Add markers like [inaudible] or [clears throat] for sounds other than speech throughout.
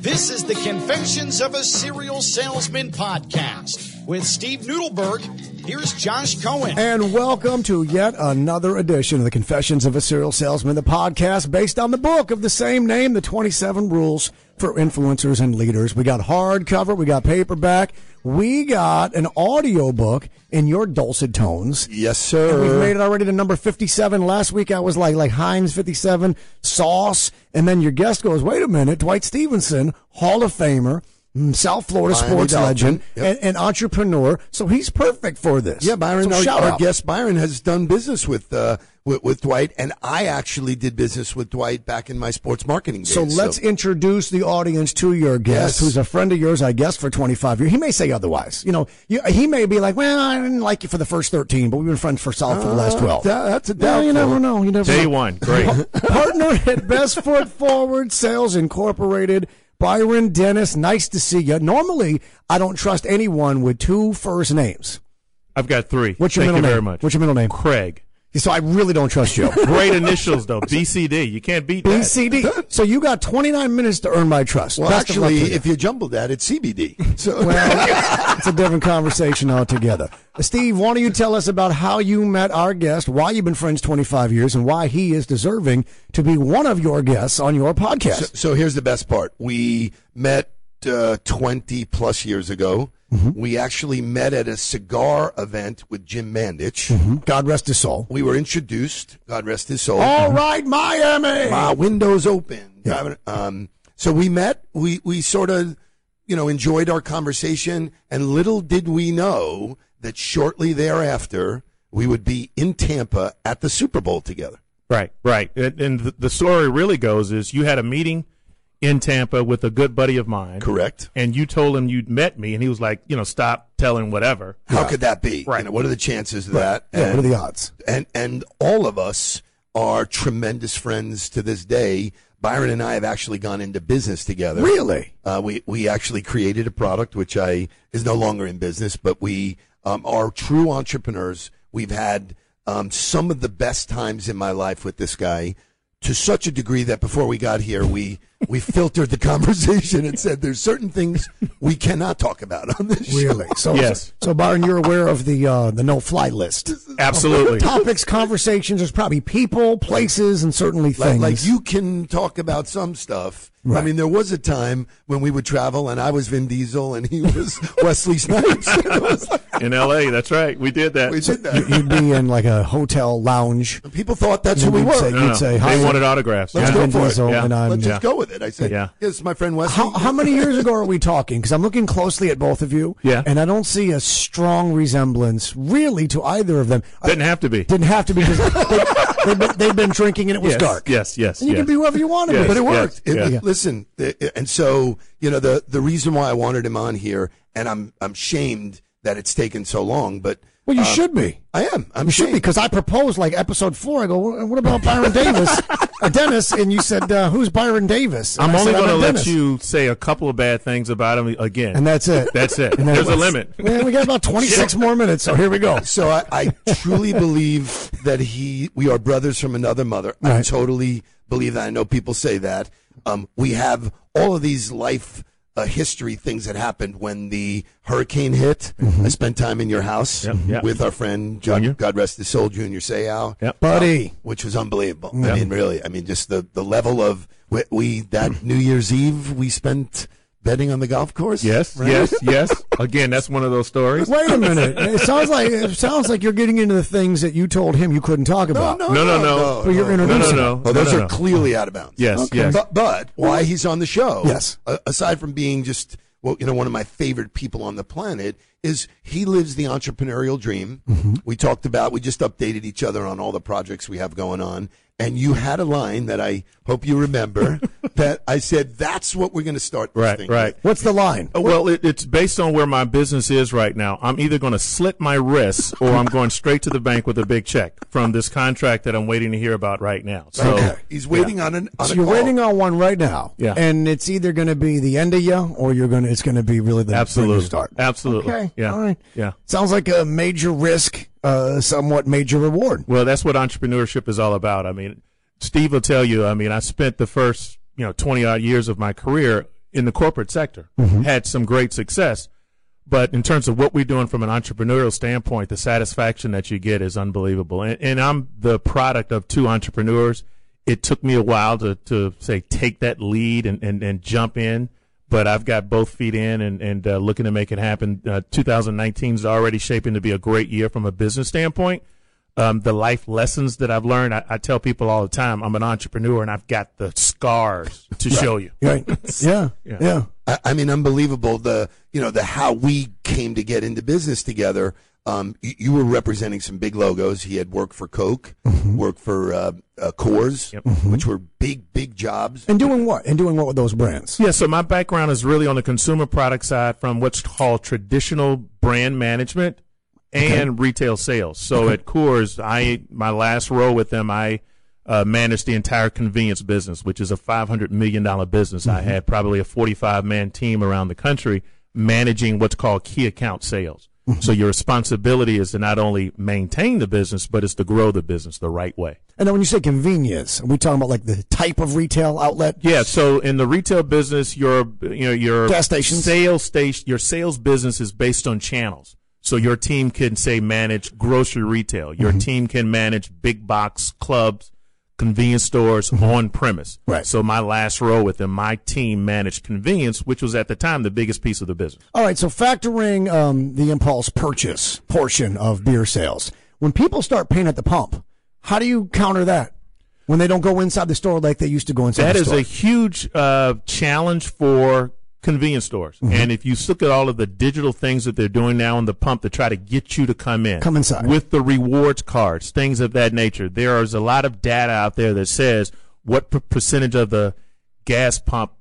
This is the Confessions of a Serial Salesman podcast with Steve Nudelberg. Here's Josh Cohen. And welcome to yet another edition of the Confessions of a Serial Salesman, the podcast based on the book of the same name, The 27 Rules for Influencers and Leaders. We got hardcover, we got paperback, we got an audio book in your dulcet tones. Yes, sir. And we've made it already to number 57. Last week I was like, like Heinz 57, Sauce. And then your guest goes, wait a minute, Dwight Stephenson, Hall of Famer. Mm, South Florida Miami sports Dolphin. legend Yep. and, and entrepreneur, so he's perfect for this. Yeah, Byron, So our, shout our out. guest Byron has done business with, uh, with with Dwight, and I actually did business with Dwight back in my sports marketing days. So let's introduce the audience to your guest, Yes. who's a friend of yours, I guess, for 25 years. He may say otherwise. You know, you, he may be like, well, I didn't like you for the first 13, but we've been friends for solid for the last 12. that- that's a Well, you never know. You never Day know. one, great. [laughs] Partner at Best Foot Forward Sales Incorporated. Byron Dennis, nice to see you. Normally, I don't trust anyone with two first names. I've got three. What's your Thank middle you name? very much. What's your middle name? Craig. So I really don't trust you. [laughs] Great initials though. BCD. You can't beat that. BCD. So you got 29 minutes to earn my trust. Well, Best actually, you. if you jumble that, it's CBD. So Well, it's a different conversation altogether. Uh, Steve, why don't you tell us about how you met our guest, why you've been friends 25 years, and why he is deserving to be one of your guests on your podcast? So here's the best part. We met uh, 20 plus years ago. Mm-hmm. We actually met at a cigar event with Jim Mandich. God rest his soul. We were introduced, God rest his soul. All right, Miami. uh, windows open. Driving- Um, so we met. We we sort of, you know, enjoyed our conversation, and little did we know that shortly thereafter we would be in Tampa at the Super Bowl together. Right, right. And, and the- the story really goes is you had a meeting in Tampa with a good buddy of mine. Correct. And you told him you'd met me, and he was like, you know, stop telling whatever. How could that be? Right. You know, what are the chances of that? Yeah, what are And- the odds? and and all of us are tremendous friends to this day. Byron and I have actually gone into business together. Really? Uh, we we actually created a product which I is no longer in business, but we um, are true entrepreneurs. We've had um, some of the best times in my life with this guy, to such a degree that before we got here, we we filtered the conversation and said there's certain things we cannot talk about on this show. Really? So, Yes. So, Byron, you're aware of the uh, the no fly list. Absolutely. Topics, conversations. There's probably people, places, and certainly Like, things. like you can talk about some stuff. I mean, there was a time when we would travel and I was Vin Diesel and he was [laughs] Wesley Snipes. [laughs] It was like- in L.A. That's right. We did that. we did that. You'd be in like a hotel lounge. People thought that's who we were. say- No, you'd no, say, they "Hi." wanted autographs. Let's I'm go Vin for it. Diesel, Yeah. and I'm Let's Yeah. just go with it. I said, Yeah. yes, my friend Wesley. How, how many years ago are we talking? Because I'm looking closely at both of you. Yeah. And I don't see a strong resemblance really to either of them. I- Didn't have to be. didn't have to because [laughs] they, they've, been, been drinking and it was yes, dark. Yes, yes, And you yes. can be whoever you want to Yes. be. but it Yes, worked. It- yeah. it- Listen, the- and so you know the the reason why I wanted him on here, and I'm I'm shamed that it's taken so long, but Well, you should be. I am. I'm You should be shamed. because I proposed like episode four. I go, "What what about Byron Davis, [laughs] uh, Dennis? And you said, uh, "Who's Byron Davis?" And I'm I only going to let Dennis." you say a couple of bad things about him again. And that's it. That's it. And then There's a limit. Man, we got about 26 [laughs] more minutes, so here we go. So I, I truly believe that he, we are brothers from another mother. I totally believe that. I know people say that. Um, we have all of these life uh, history things that happened when the hurricane hit. Mm-hmm. I spent time in your house Yep, yep. with our friend. God, God rest his soul, Junior Seau, Yep. Buddy. which was unbelievable. I mean, really. I mean, just the the level of we, we that [clears throat] New Year's Eve we spent betting on the golf course. Yes, right? yes, [laughs] yes. Again, that's one of those stories. Wait a minute. [laughs] It sounds like it sounds like you're getting into the things that you told him you couldn't talk No, about. no, No, no, no. But you're No, no, introducing. no. Oh, those no, no, are no. clearly out of bounds. Yes, yes. But, but why he's on the show? Yes. a- aside from being just well, you know, one of my favorite people on the planet is he lives the entrepreneurial dream. Mm-hmm. We talked about. We just updated each other on all the projects we have going on, and you had a line that I hope you remember [laughs] that I said that's what we're going to start. This Right, thing right. with." What's the line? Uh, Well, it, it's based on where my business is right now. I'm either going to slit my wrists or I'm going straight to the bank with a big check from this contract that I'm waiting to hear about right now. So, Okay. He's waiting on an. On So you're call. waiting on one right now, Yeah. and it's either going to be the end of you, or you're going to it's going to be really the absolute start. absolutely, Okay, yeah, all right. yeah. Sounds like a major risk, uh, somewhat major reward. Well, that's what entrepreneurship is all about. I mean, Steve will tell you. I mean, I spent the first you know 20 odd years of my career in the corporate sector, had some great success. But in terms of what we're doing from an entrepreneurial standpoint, the satisfaction that you get is unbelievable. And, and I'm the product of two entrepreneurs. It took me a while to, to say, take that lead and, and, and jump in. But I've got both feet in and, and uh, looking to make it happen. Uh, 2019 is already shaping to be a great year from a business standpoint. Um, the life lessons that I've learned, I, I tell people all the time, I'm an entrepreneur and I've got the scars to show you. Right? [laughs] yeah, Yeah. yeah. I, I mean, unbelievable. The you know the how we came to get into business together. Um, you, you were representing some big logos. He had worked for Coke, worked for uh, uh, Coors, which were big, big jobs. And doing what? And doing what with those brands? Yeah, so my background is really on the consumer product side from what's called traditional brand management and retail sales. So at Coors, I my last role with them, I uh, managed the entire convenience business, which is a five hundred million dollar business. I had probably a forty five man team around the country managing what's called key account sales. So your responsibility is to not only maintain the business, but it's to grow the business the right way. And then when you say convenience, are we talking about like the type of retail outlet? Yeah, so in the retail business, your you know your Gas station sales station, your sales business is based on channels. So your team can say manage grocery retail. Your Mm-hmm. team can manage big box clubs, convenience stores on premise. Mm-hmm. Right. So my last role with them, my team managed convenience, which was at the time the biggest piece of the business. All right, so factoring um, the impulse purchase portion of beer sales, when people start paying at the pump, how do you counter that? When they don't go inside the store like they used to go inside That is a huge uh, challenge for convenience stores. Mm-hmm. And if you look at all of the digital things that they're doing now on the pump to try to get you to come in, Come inside. with the rewards cards, things of that nature, there is a lot of data out there that says what per- percentage of the gas pump,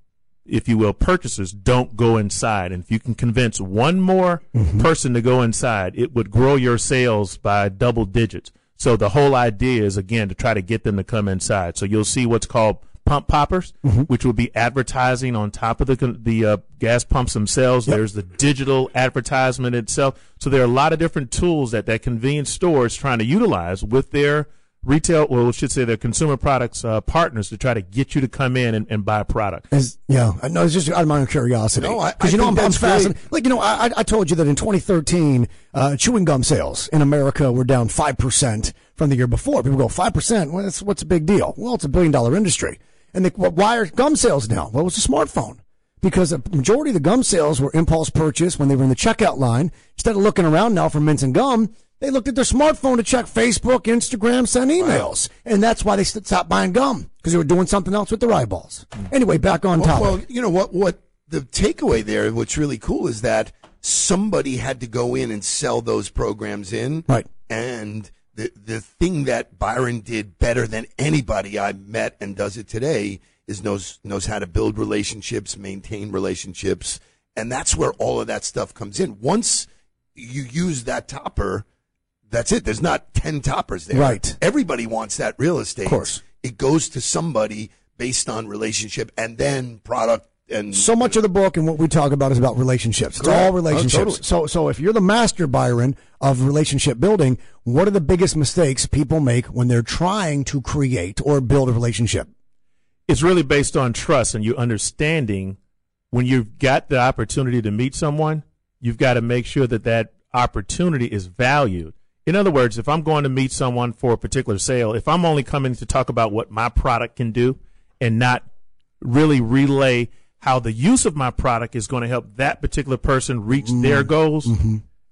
if you will, purchasers don't go inside. And if you can convince one more Mm-hmm. person to go inside, it would grow your sales by double digits. So the whole idea is again to try to get them to come inside. So you'll see what's called pump poppers, Mm-hmm. which will be advertising on top of the the uh, gas pumps themselves. There's the digital advertisement itself. So there are a lot of different tools that that convenience store is trying to utilize with their retail, or we should say their consumer products uh, partners to try to get you to come in and, and buy a product. Is, yeah, I know. It's just out of my own curiosity. No, because you know I'm, think I'm that's great. fascinated. Like you know, I, I- I told you that in 2013, uh, chewing gum sales in America were down five percent from the year before. People go five percent. Well, that's, what's a big deal? Well, it's a billion dollar industry. And well, why are gum sales down? Well, it's a smartphone. Because the majority of the gum sales were impulse purchase when they were in the checkout line. Instead of looking around now for mints and gum, they looked at their smartphone to check Facebook, Instagram, send emails. And that's why they stopped buying gum. Because they were doing something else with their eyeballs. Hmm. Anyway, back on topic. Well, you know what? What the takeaway there? What's really cool is that somebody had to go in and sell those programs in, Right. And the the thing that Byron did better than anybody I met and does it today is knows knows how to build relationships, maintain relationships, and that's where all of that stuff comes in. Once you use that topper, that's it. There's not ten toppers there. Right. Everybody wants that real estate. Of course. It goes to somebody based on relationship and then product and so much of the book and what we talk about is about relationships. It's Correct. all Oh, relationships. totally. So, so if you're the master Byron of relationship building, what are the biggest mistakes people make when they're trying to create or build a relationship? it's really based on trust and you understanding when you've got the opportunity to meet someone, you've got to make sure that that opportunity is valued. In other words, if I'm going to meet someone for a particular sale, if I'm only coming to talk about what my product can do and not really relay how the use of my product is going to help that particular person reach their goals,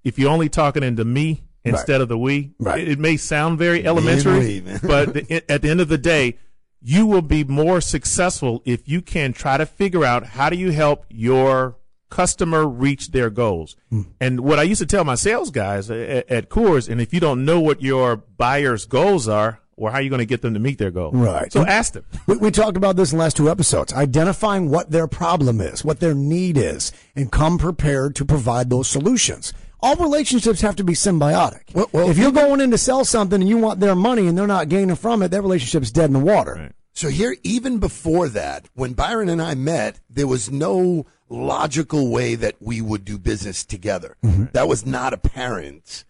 if you're only talking into me instead of the we, Right. it, it may sound very elementary, but the, at the end of the day, you will be more successful if you can try to figure out how do you help your customer reach their goals. And what I used to tell my sales guys at, at Coors, and if you don't know what your buyer's goals are, or how are you going to get them to meet their goal? Right. So ask them. We, we talked about this in the last two episodes, identifying what their problem is, what their need is, and come prepared to provide those solutions. All relationships have to be symbiotic. Well- well, if you're going in to sell something and you want their money and they're not gaining from it, that relationship's dead in the water. Right. So here, even before that, when Byron and I met, there was no logical way that we would do business together. Mm-hmm. That was not apparent.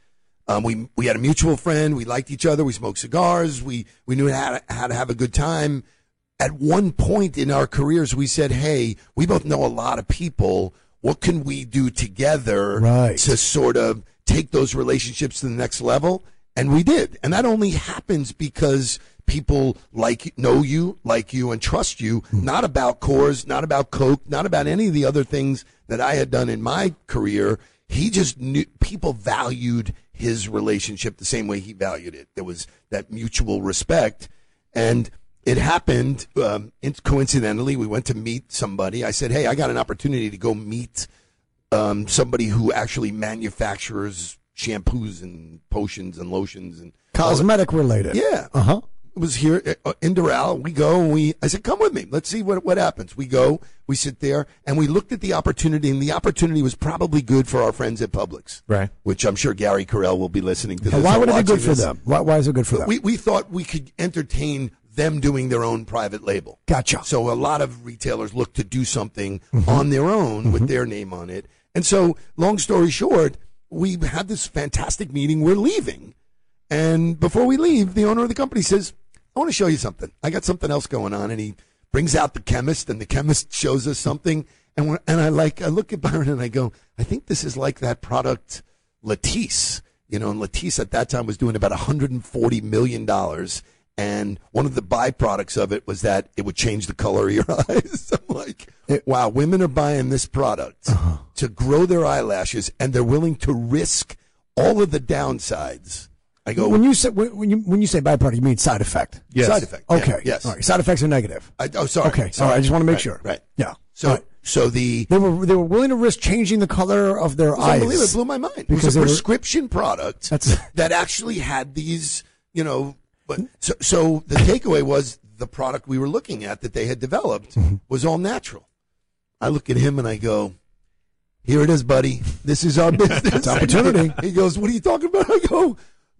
Um, we we had a mutual friend. We liked each other. We smoked cigars. We we knew how to, how to have a good time. At one point in our careers, we said, "Hey, we both know a lot of people. What can we do together Right. to sort of take those relationships to the next level?" And we did. And that only happens because people like know you, like you, and trust you. Not about Coors, not about Coke, not about any of the other things that I had done in my career. He just knew people valued his relationship the same way he valued it. There was that mutual respect. And it happened um, in- coincidentally. We went to meet somebody. I said, Hey, I got an opportunity to go meet um, somebody who actually manufactures shampoos and potions and lotions and Cosmetic related. yeah. Uh huh. Was here uh, in Doral. We go and we, I said, come with me. Let's see what, what happens. We go, we sit there and we looked at the opportunity and the opportunity was probably good for our friends at Publix. Right. Which I'm sure Gary Carell will be listening to this. Why would it be good watching for them? Why, why is it good for them? We, we thought we could entertain them doing their own private label. Gotcha. So a lot of retailers look to do something Mm-hmm. on their own with their name on it. And so, long story short, we had this fantastic meeting. We're leaving. And before we leave, the owner of the company says, I want to show you something. I got something else going on. And he brings out the chemist, and the chemist shows us something. And, and I like, I look at [laughs] Byron and I go, I think this is like that product, Latisse. You know, and Latisse at that time was doing about $140 million. And one of the byproducts of it was that it would change the color of your [laughs] eyes. I'm like, wow, women are buying this product uh-huh. to grow their eyelashes and they're willing to risk all of the downsides. I go, when you say when when you when you say byproduct, you mean side effect. Yes. side effect. yeah, Okay. yes. All right. Side effects are negative. I, oh, sorry. Okay. sorry. I just want to make Right, sure. Right. Yeah. So, right. so the They were they were willing to risk changing the color of their It was unbelievable. It blew my mind. It was a were- prescription product That's- [laughs] that actually had these, you know. But so, so the takeaway was the product we were looking at that they had developed Mm-hmm. was all natural. I look at him and I go, "Here it is, buddy. This is our [laughs] business It's opportunity. [laughs] He goes, "What are you talking about?" I go,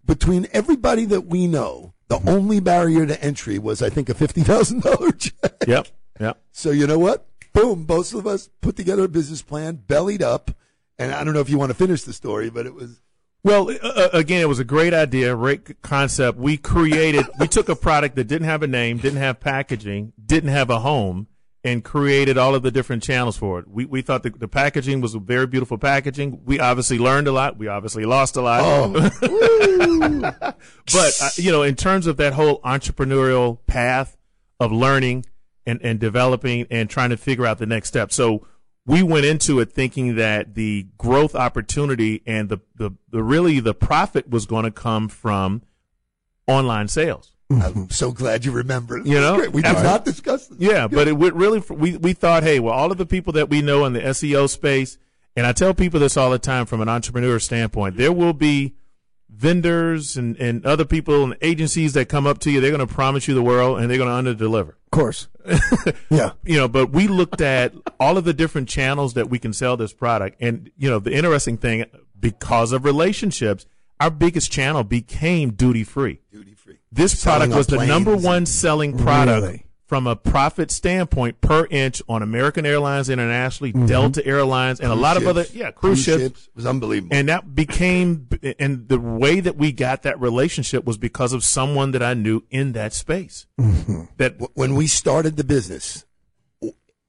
"Between everybody that we know, the only barrier to entry was, I think, a fifty thousand dollar [laughs] check." Yep. Yep. So you know what? Boom! Both of us put together a business plan, bellied up, and I don't know if you want to finish the story, but it was Well, uh, uh, again, it was a great idea, great concept. We created, we took a product that didn't have a name, didn't have packaging, didn't have a home, and created all of the different channels for it. We, we thought the, the packaging was a very beautiful packaging. We obviously learned a lot. We obviously lost a lot. [laughs] but, uh, you know, in terms of that whole entrepreneurial path of learning and, and developing and trying to figure out the next step. So we went into it thinking that the growth opportunity and the, the, the really the profit was going to come from online sales. Mm-hmm. I'm so glad you remembered. You know? We did Absolutely. not discuss this. Yeah, but it would really, we, we thought, hey, well, all of the people that we know in the SEO space, and I tell people this all the time from an entrepreneur standpoint, there will be vendors and, and other people and agencies that come up to you. They're going to promise you the world and they're going to under deliver. Of course. [laughs] yeah. You know, but we looked at all of the different channels that we can sell this product. And, you know, the interesting thing, because of relationships, our biggest channel became duty free. This product was the number one selling product Really? from a profit standpoint per inch on American Airlines internationally, mm-hmm. Delta Airlines, and a lot of other Ships. yeah cruise, ships. It was unbelievable. And that became and the way that we got that relationship was because of someone that I knew in that space. Mm-hmm. That when we started the business,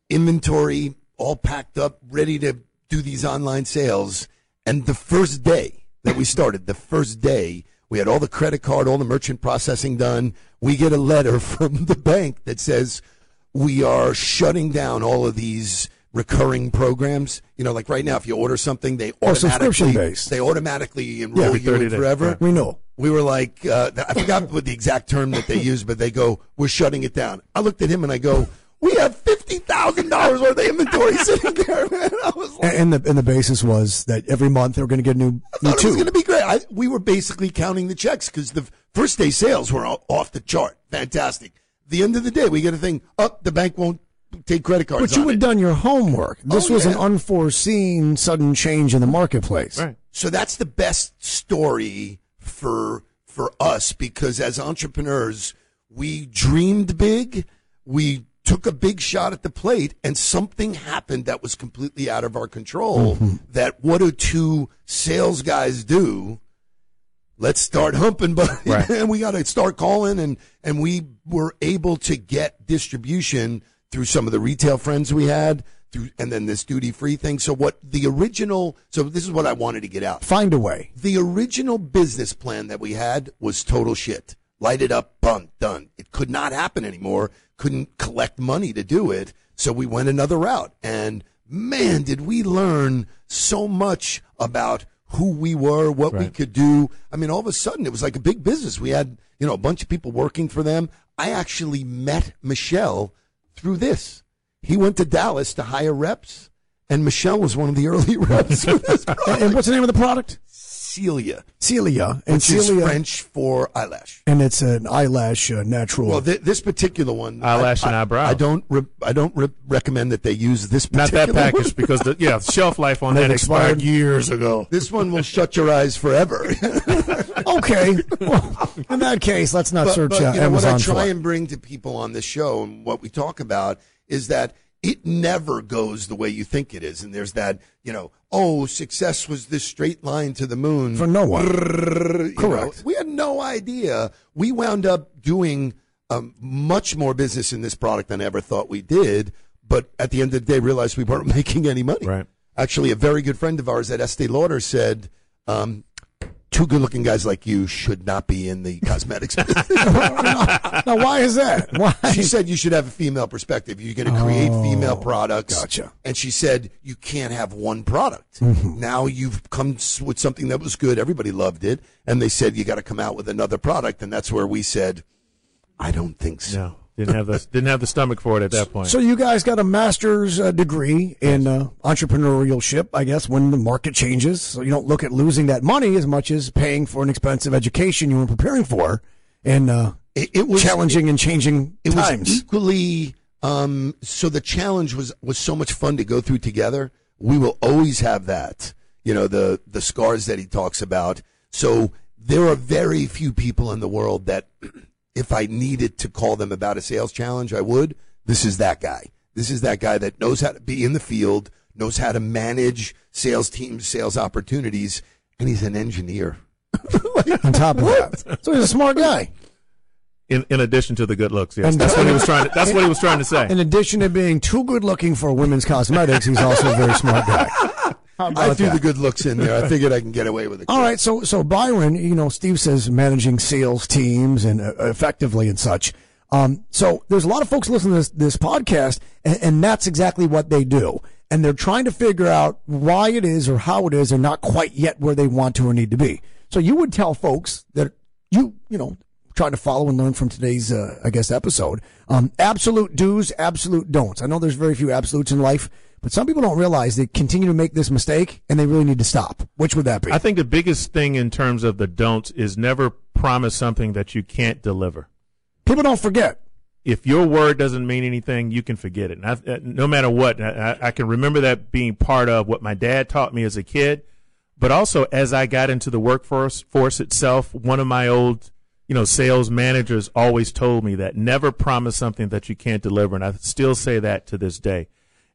inventory all packed up, ready to do these online sales. And the first day that we started, the first day, we had all the credit card, all the merchant processing done. We get a letter [laughs] from the bank that says we are shutting down all of these recurring programs. You know, like right now, if you order something, they Oh, automatically they automatically enroll every you in forever yeah. We know. we were like, uh, I forgot what the exact term that they use, but they go, we're shutting it down. I looked at him and I go, we have fifty thousand dollars worth of inventory [laughs] sitting there, man. I was like, And, and the and the basis was that every month they were going to get a new new thought it was tube. going to be great. I, we were basically counting the checks because the first day sales were all off the chart, fantastic. The end of the day, we get a thing up. the bank won't take credit cards. But you on had it. done your homework. This Oh, was an unforeseen sudden change in the marketplace. Right. So that's the best story for for us because as entrepreneurs, we dreamed big, we took a big shot at the plate, and something happened that was completely out of our control. Mm-hmm. That what do two sales guys do? Let's start humping, but [laughs] Right. and we got to start calling, and and we were able to get distribution through some of the retail friends we had. Through, and then this duty free thing. So what the original, so this is what I wanted to get out Find a way. the original business plan that we had was total shit. Light it up, bum, done. It could not happen anymore. Couldn't collect money to do it. So we went another route. And man, did we learn so much about who we were, what we could do. I mean, all of a sudden it was like a big business. We had, you know, a bunch of people working for them. I actually met Michelle through this. He went to Dallas to hire reps. And Michelle was one of the [laughs] early reps and what's the name of the product? Celia Celia. And which is French for eyelash. And it's an eyelash uh, natural. Well, th- this particular one, Eyelash I, and I- eyebrow. I don't. Re- I don't re- recommend that they use this. Not Particular that one. package because the yeah shelf life on That that expired expired years ago. This one will shut your eyes forever. [laughs] okay. Well, in that case, let's not but, search but, uh, you know, what I Amazon try for. and bring to people on this show and what we talk about is that it never goes the way you think it is. And there's that, you know, oh, success was this straight line to the moon. For no one. You know, Correct. we had no idea. We wound up doing um, much more business in this product than I ever thought we did. But at the end of the day, realized we weren't [laughs] making any money. Right. Actually, a very good friend of ours at Estee Lauder said, um, two good looking guys like you should not be in the cosmetics business. [laughs] Now, why is that? Why? she said you should have a female perspective. You're going to create female products. Oh, gotcha. And she said you can't have one product. Mm-hmm. Now you've come with something that was good. Everybody loved it. And they said you got to come out with another product. And that's where we said, I don't think so. No, didn't have the didn't have the stomach for it at that point. So you guys got a master's uh, degree in uh, entrepreneurship, I guess, when the market changes. So you don't look at losing that money as much as paying for an expensive education you were preparing for and uh, It, it was challenging and changing it was times. equally um, so the challenge was was so much fun to go through together we will always have that you know the the scars that he talks about so there are very few people in the world that if i needed to call them about a sales challenge i would this is that guy this is that guy that knows how to be in the field knows how to manage sales teams sales opportunities and he's an engineer [laughs] on top of that. So he's a smart guy. in in addition to the good looks, yes, And- that's what he was [laughs] trying. To, that's what he was trying to say. In addition to being too good looking for women's cosmetics, he's also a very smart guy. [laughs] I threw that? the good looks in there i figured i can get away with it All right, so so Byron, you know, Steve says managing sales teams and uh, effectively and such. Um, so there's a lot of folks listening to this, this podcast, and, and that's exactly what they do. And they're trying to figure out why it is or how it is they're not quite yet where they want to or need to be. So you would tell folks that you, you know, trying to follow and learn from today's, uh, I guess, episode. Um, absolute do's, absolute don'ts. I know there's very few absolutes in life, but some people don't realize they continue to make this mistake and they really need to stop. Which would that be? I think the biggest thing in terms of the don'ts is never promise something that you can't deliver. People don't forget. if your word doesn't mean anything, you can forget it. And I, uh, no matter what, I, I can remember that being part of what my dad taught me as a kid, but also as I got into the workforce force itself. One of my old, you know, sales managers always told me that never promise something that you can't deliver, and I still say that to this day.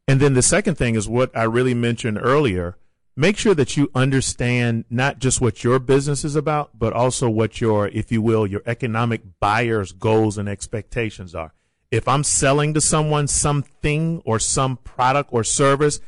And then the second thing is what I really mentioned earlier. Make sure that you understand not just what your business is about, but also what your, if you will, your economic buyer's goals and expectations are. If I'm selling to someone something or some product or service,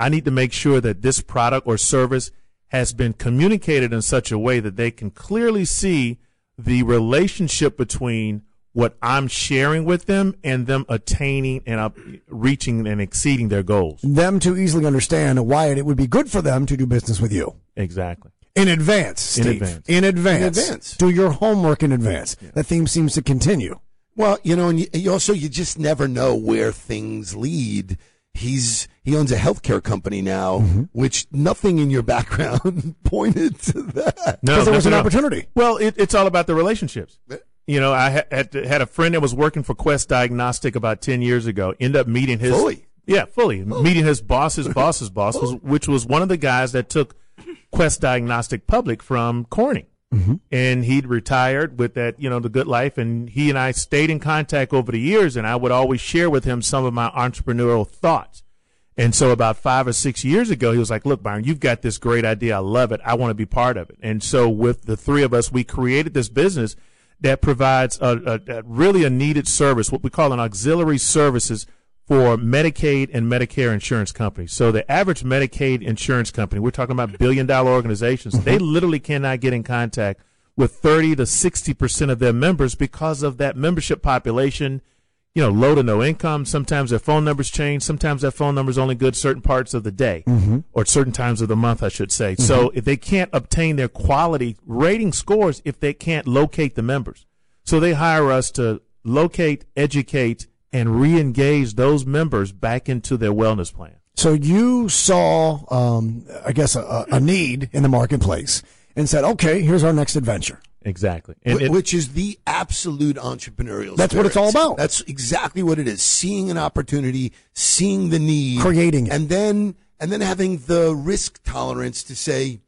I need to make sure that this product or service has been communicated in such a way that they can clearly see the relationship between what I'm sharing with them and them attaining and uh, reaching and exceeding their goals. them to easily understand why it would be good for them to do business with you. Exactly. In advance, In Steve. advance. In advance. In advance. Do your homework in advance. That theme seems to continue. Well, you know, and you, you also you just never know where things lead. He's he owns a healthcare company now, Mm-hmm. which nothing in your [laughs] background [laughs] pointed to that. No, Because there was an no. opportunity. Well, it, it's all about the relationships. You know, I had had a friend that was working for Quest Diagnostic about ten years ago. End up meeting his Fully? yeah, fully meeting his boss's [laughs] boss's boss, was, which was one of the guys that took Quest Diagnostic public from Corning. Mm-hmm. And he'd retired with that, you know, the good life. And he and I stayed in contact over the years, and I would always share with him some of my entrepreneurial thoughts. And so about five or six years ago, he was like, look, Byron, you've got this great idea. I love it. I want to be part of it. And so with the three of us, we created this business that provides a, a, a really a needed service, what we call an auxiliary services for Medicaid and Medicare insurance companies. So the average Medicaid insurance company, we're talking about billion dollar organizations, they mm-hmm. literally cannot get in contact with 30 to 60% of their members because of that membership population you know, low to no income. Sometimes their phone numbers change. Sometimes their phone number is only good certain parts of the day or certain times of the month, I should say. So if they can't obtain their quality rating scores if they can't locate the members. So they hire us to locate, educate, and re-engage those members back into their wellness plan. So you saw, um, I guess, a, a need in the marketplace and said, okay, here's our next adventure. Exactly. It- which is the absolute entrepreneurial. That's what it's all about. That's exactly what it is. Seeing an opportunity, seeing the need, Creating it. and then and then having the risk tolerance to say,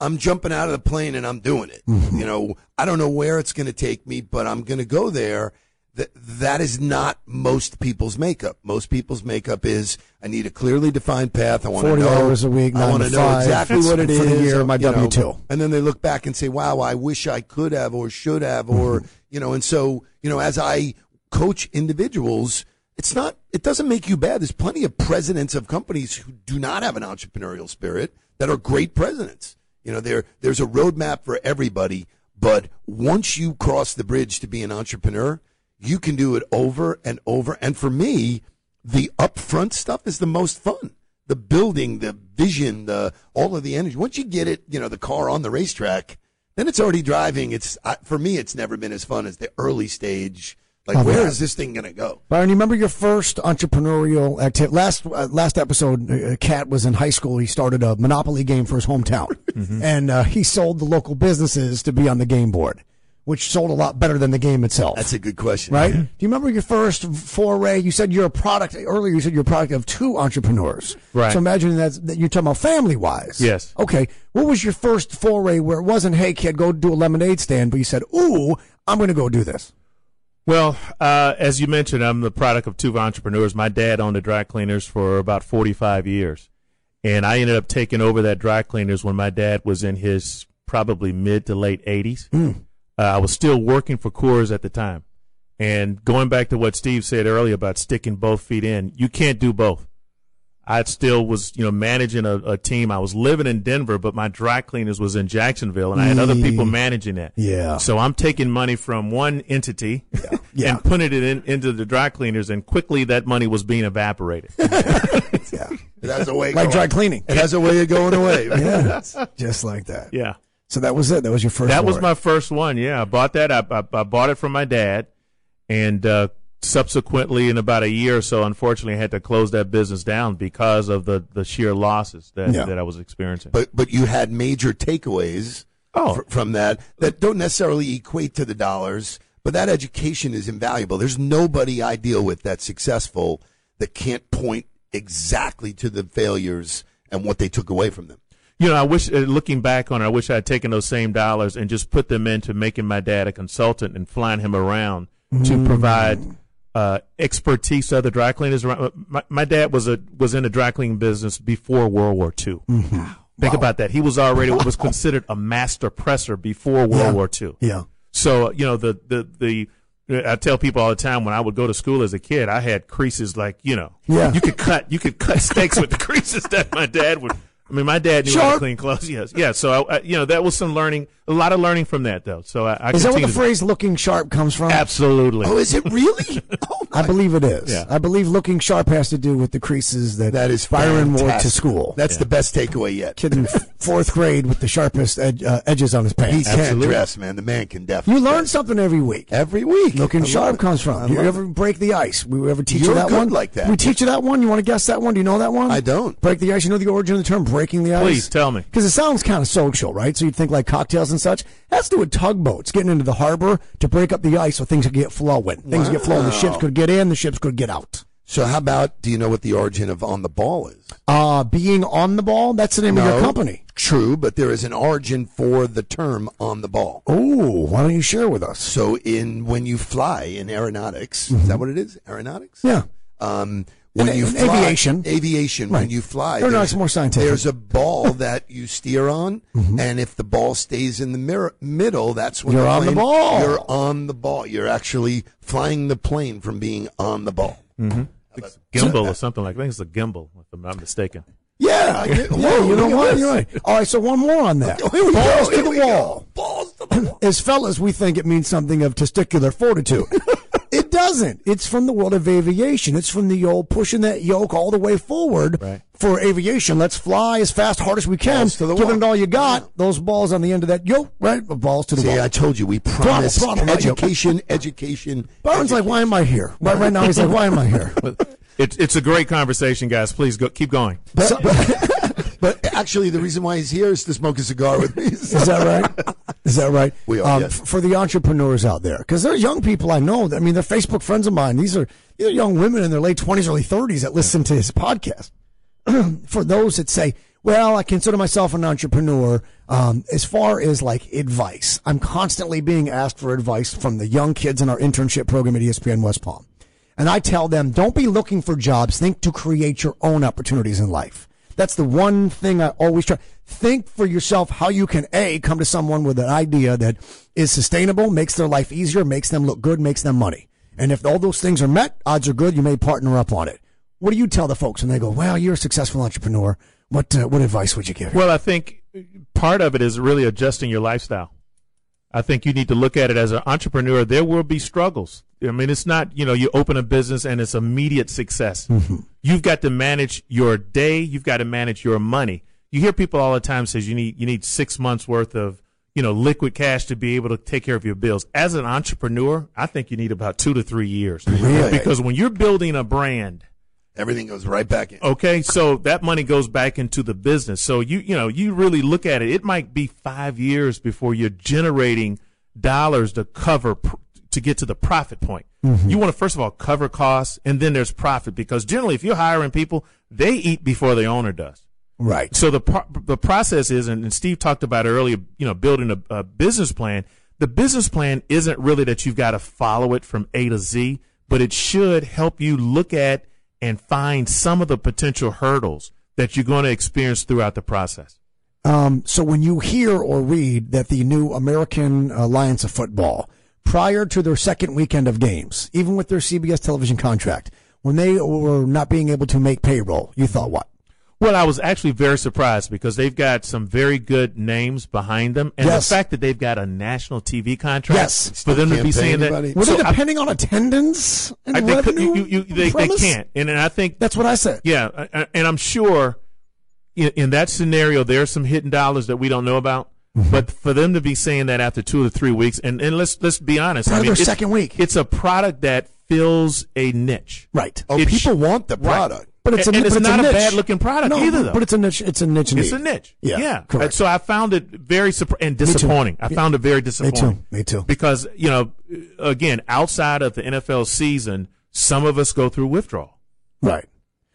I'm jumping out of the plane and I'm doing it. Mm-hmm. You know, I don't know where it's going to take me, but I'm going to go there. That that is not most people's makeup. Most people's makeup is I need a clearly defined path. I want to 40 know hours a week, I want to know exactly what it is for the year, my W-2. and then they look back and say, "Wow, I wish I could have or should have," or Mm-hmm. you know. And so, you know, as I coach individuals, it's not. It doesn't make you bad. There's plenty of presidents of companies who do not have an entrepreneurial spirit that are great presidents. You know, there there's a roadmap for everybody, but once you cross the bridge to be an entrepreneur, you can do it over and over. And for me, the upfront stuff is the most fun. The building, the vision, the all of the energy. Once you get it, you know, the car on the racetrack, then it's already driving. It's I, for me, it's never been as fun as the early stage. Like, Love where that. is this thing going to go? Byron, you remember your first entrepreneurial activity? Last uh, last episode, uh, Cat was in high school. He started a Monopoly game for his hometown, [laughs] Mm-hmm. and uh, he sold the local businesses to be on the game board, which sold a lot better than the game itself. That's a good question. right? Do you remember your first foray? You said you're a product earlier. You said you're a product of two entrepreneurs. Right. So imagine that's, that you're talking about family wise. Yes. Okay. What was your first foray where it wasn't, hey kid, go do a lemonade stand, but you said, ooh, I'm going to go do this. Well, uh, as you mentioned, I'm the product of two entrepreneurs. My dad owned a dry cleaners for about 45 years. And I ended up taking over that dry cleaners when my dad was in his probably mid to late 80s. Uh, I was still working for Coors at the time. And going back to what Steve said earlier about sticking both feet in, you can't do both. I still was, you know, managing a, a team. I was living in Denver, but my dry cleaners was in Jacksonville, and I had other people managing that. Yeah. So I'm taking money from one entity Yeah. and putting it in, into the dry cleaners, and quickly that money was being evaporated. [laughs] Yeah. It has a way. like going- dry cleaning. It has a way of going away. Yeah. [laughs] Just like that. yeah. So that was it. That was your first That was my first one. Yeah, I bought that. I, I, I bought it from my dad, and uh, subsequently, in about a year or so, unfortunately, I had to close that business down because of the, the sheer losses that, Yeah. that I was experiencing. But but you had major takeaways Oh. fr- from that that don't necessarily equate to the dollars, but that education is invaluable. There's nobody I deal with that's successful that can't point exactly to the failures and what they took away from them. You know, I wish, uh, looking back on it, I wish I had taken those same dollars and just put them into making my dad a consultant and flying him around to mm. provide uh, expertise to other dry cleaners. Uh, my, my dad was a was in the dry cleaning business before World War II. Mm-hmm. Think about that. He was already what [laughs] was considered a master presser before World Yeah. War II. Yeah. So uh, you know the the the. Uh, I tell people all the time when I would go to school as a kid, I had creases like you know, Yeah. you could cut you could cut [laughs] steaks with the creases that my dad would. I mean, my dad knew how to clean clothes. Yes, yeah. So I, I, you know that was some learning, a lot of learning from that though. So I, I Is that where the to- phrase looking sharp comes from? Absolutely. Oh, is it [laughs] really? oh I believe it is. Yeah. I believe looking sharp has to do with the creases that, That is Byron wore to school. That's the best takeaway yet. kid in [laughs] fourth grade with the sharpest ed- uh, edges on his pants. He pants. can't dress, man. The man can definitely. You learn dress. something every week. every week. Looking I sharp it. comes I from. You ever it. break the ice? We ever teach you You're that good one? like that. We teach you that one. You want to guess that one? Do you know that one? I don't. Break the ice. You know the origin of the term breaking the ice? Please, tell me. Because it sounds kind of social, right? So you'd think like cocktails and such. That's to do with tugboats getting into the harbor to break up the ice so things could get flowing. Things get flowing. The ships could get in. The ships could get out. So how about? Do you know what the origin of on the ball is? Uh, being on the ball. That's the name of your company. True, but there is an origin for the term on the ball. Oh, why don't you share with us? So in when you fly in aeronautics, is that what it is? Aeronautics? Yeah. Um, when In- you fly, aviation. aviation, when you fly, Aeronautics there's- is more scientific. There's a ball [laughs] that you steer on, Mm-hmm. and if the ball stays in the mirror, middle, that's when You're on the ball. You're on the ball. You're actually flying the plane from being on the ball. Gimbal or something like that. I think it's a gimbal, if I'm not mistaken. Yeah, I get- yeah, Whoa, you know what? this. You're right. All right, so one more on that. [laughs] Here Balls go. to Here the we go. wall. Balls to the wall. [clears throat] As fellas, we think it means something of testicular fortitude. [laughs] it doesn't. It's from the world of aviation. It's from the old pushing that yoke all the way forward Right. for aviation. Let's fly as fast, hard as we can. Balls to the Giving wall. it all you got. Those balls on the end of that yoke, right? Balls to the See, wall. I told you we promise throttle, not yoke. education, education. Byron's like, why am I here? Right, right now, he's like, why am I here? [laughs] It's it's a great conversation, guys. Please go keep going. But, but, but actually, the reason why he's here is to smoke a cigar with me. Is that right? Is that right? We are, Um, yes. For the entrepreneurs out there, because there's young people I know. That, I mean, they're Facebook friends of mine. These are these are young women in their late twenties, early thirties that listen to his podcast. [clears throat] for those that say, "Well, I consider myself an entrepreneur," um, as far as like advice, I'm constantly being asked for advice from the young kids in our internship program at ESPN West Palm. And I tell them, don't be looking for jobs. Think to create your own opportunities in life. That's the one thing I always try. Think for yourself how you can A, come to someone with an idea that is sustainable, makes their life easier, makes them look good, makes them money. And if all those things are met, odds are good you may partner up on it. What do you tell the folks when they go, well, you're a successful entrepreneur. What, uh, what advice would you give? Well, I think part of it is really adjusting your lifestyle. I think you need to look at it as an entrepreneur. There will be struggles. I mean, it's not, you know, you open a business and it's immediate success. Mm-hmm. You've got to manage your day. You've got to manage your money. You hear people all the time says you need, you need six months worth of, you know, liquid cash to be able to take care of your bills. As an entrepreneur, I think you need about two to three years. Really? Because when you're building a brand, Everything goes right back in. Okay, so that money goes back into the business. So you you know you really look at it. It might be five years before you're generating dollars to cover pr- to get to the profit point. You want to first of all cover costs, and then there's profit because generally, if you're hiring people, they eat before the owner does. right. So the pro- the process is, and, and Steve talked about earlier. You know, building a, a business plan. The business plan isn't really that you've got to follow it from A to Z, but it should help you look at and find some of the potential hurdles that you're going to experience throughout the process. Um, so when you hear or read that the new American Alliance of Football, prior to their second weekend of games, even with their CBS television contract, when they were not being able to make payroll, you thought what? Well, I was actually very surprised because they've got some very good names behind them, and Yes. the fact that they've got a national TV contract Yes. for them to be saying anybody. that. Were So they I- depending on attendance and I, they, could, revenue? you, you, they, they can't, and, and I think That's what I said. Yeah, I- I- and I'm sure in, in that scenario there's some hidden dollars that we don't know about. Mm-hmm. But for them to be saying that after two or three weeks, and, and let's let's be honest, Part I of mean, their it's- second week. it's a product that fills a niche. Right. Oh, It people want the Right. product. But it's a, And- and but it's it's not a niche. bad-looking product no, either, though. But it's a niche. It's a niche. It's need. a niche. Yeah, yeah. correct. And so I found it very surpri- and disappointing. I found it very disappointing. Me too. Me too. Because you know, again, outside of the NFL season, some of us go through withdrawal, Right.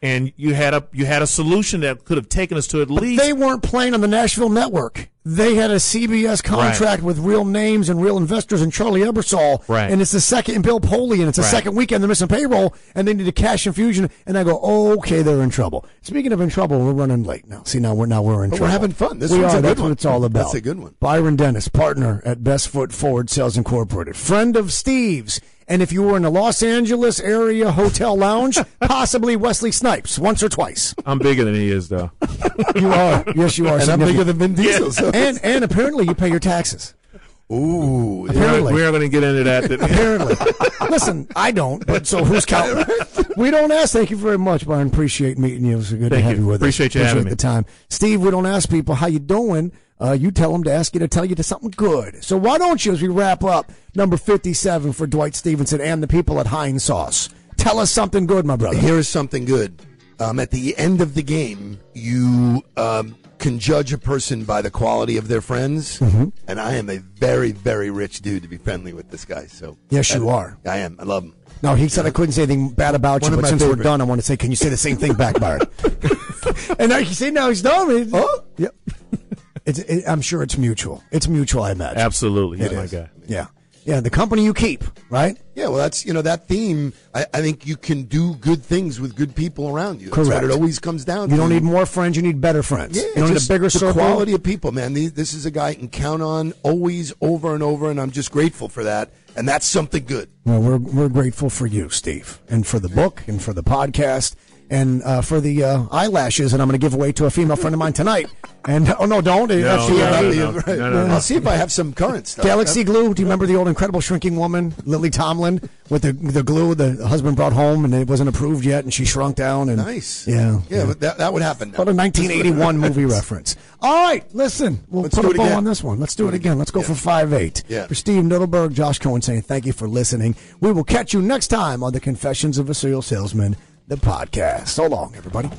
And you had a you had a solution that could have taken us to at least They weren't playing on the Nashville network. They had a CBS contract with real names and real investors and Charlie Ebersol. Right. And it's the second, and Bill Poley, and it's the Right. second weekend. They're missing payroll and they need a cash infusion. And I go, oh, okay, they're in trouble. Speaking of in trouble, we're running late now. See, now we're, now we're in But trouble. we're having fun. This we one's are. a good That's one. what it's all about. That's a good one. Byron Dennis, partner at Best Foot Forward Sales Incorporated, friend of Steve's. And if you were in a Los Angeles area hotel lounge, [laughs] possibly Wesley Snipes, once or twice. I'm bigger than he is, though. You are. Yes, you are. And I'm bigger than Vin Diesel. so- and and apparently you pay your taxes. Ooh, We're not- Apparently. we're going to get into that. [laughs] Apparently. Listen, I don't, but so who's counting? [laughs] we don't ask. Thank you very much, Byron. Appreciate meeting you. It was good to Thank have you. you with Appreciate us. you having Appreciate me. the time. Steve, we don't ask people how you doing. Uh, you tell them to ask you to tell you to something good. So why don't you, as we wrap up, number 57 for Dwight Stephenson and the people at Heinz Sauce, tell us something good, my brother. Here is something good. Um, at the end of the game, you um, can judge a person by the quality of their friends, Mm-hmm. and I am a very, very rich dude to be friendly with this guy. So Yes, you that- are. I am. I love him. No, he said I couldn't say anything bad about One you, but my since we're done, I want to say, can you say the same thing back, Byron? [laughs] and now you see, now he's done. It. Oh. Yep. It's, it, I'm sure it's mutual. It's mutual, I imagine. Absolutely. He's It my is. guy. Yeah. Yeah, the company you keep, right? Yeah, well, that's you know that theme. I, I think you can do good things with good people around you. That's Correct. what it always comes down. You to. don't need more friends, you need better friends. Yeah, you don't need a bigger the circle. quality of people, man. These, this is a guy I can count on always, over and over, and I'm just grateful for that. And that's something good. Well, we're we're grateful for you, Steve, and for the book, and for the podcast, and uh, for the uh, eyelashes. And I'm going to give away to a female friend of mine tonight. And oh no, don't. No, That's no, no, right. I'll see if I have some current stuff. Galaxy glue. Do you remember the old Incredible Shrinking Woman, Lily Tomlin, with the the glue the husband brought home and it wasn't approved yet, and she shrunk down. And Nice. Yeah. Yeah, but that, that would happen. What a 1981 [laughs] movie reference. All right, listen, we'll Let's put a bow again. on this one. Let's do it again. Let's go for five eight. Yeah. For Steve Nudelberg, Josh Cohen saying thank you for listening. We will catch you next time on the Confessions of a Serial Salesman, the podcast. So long, everybody.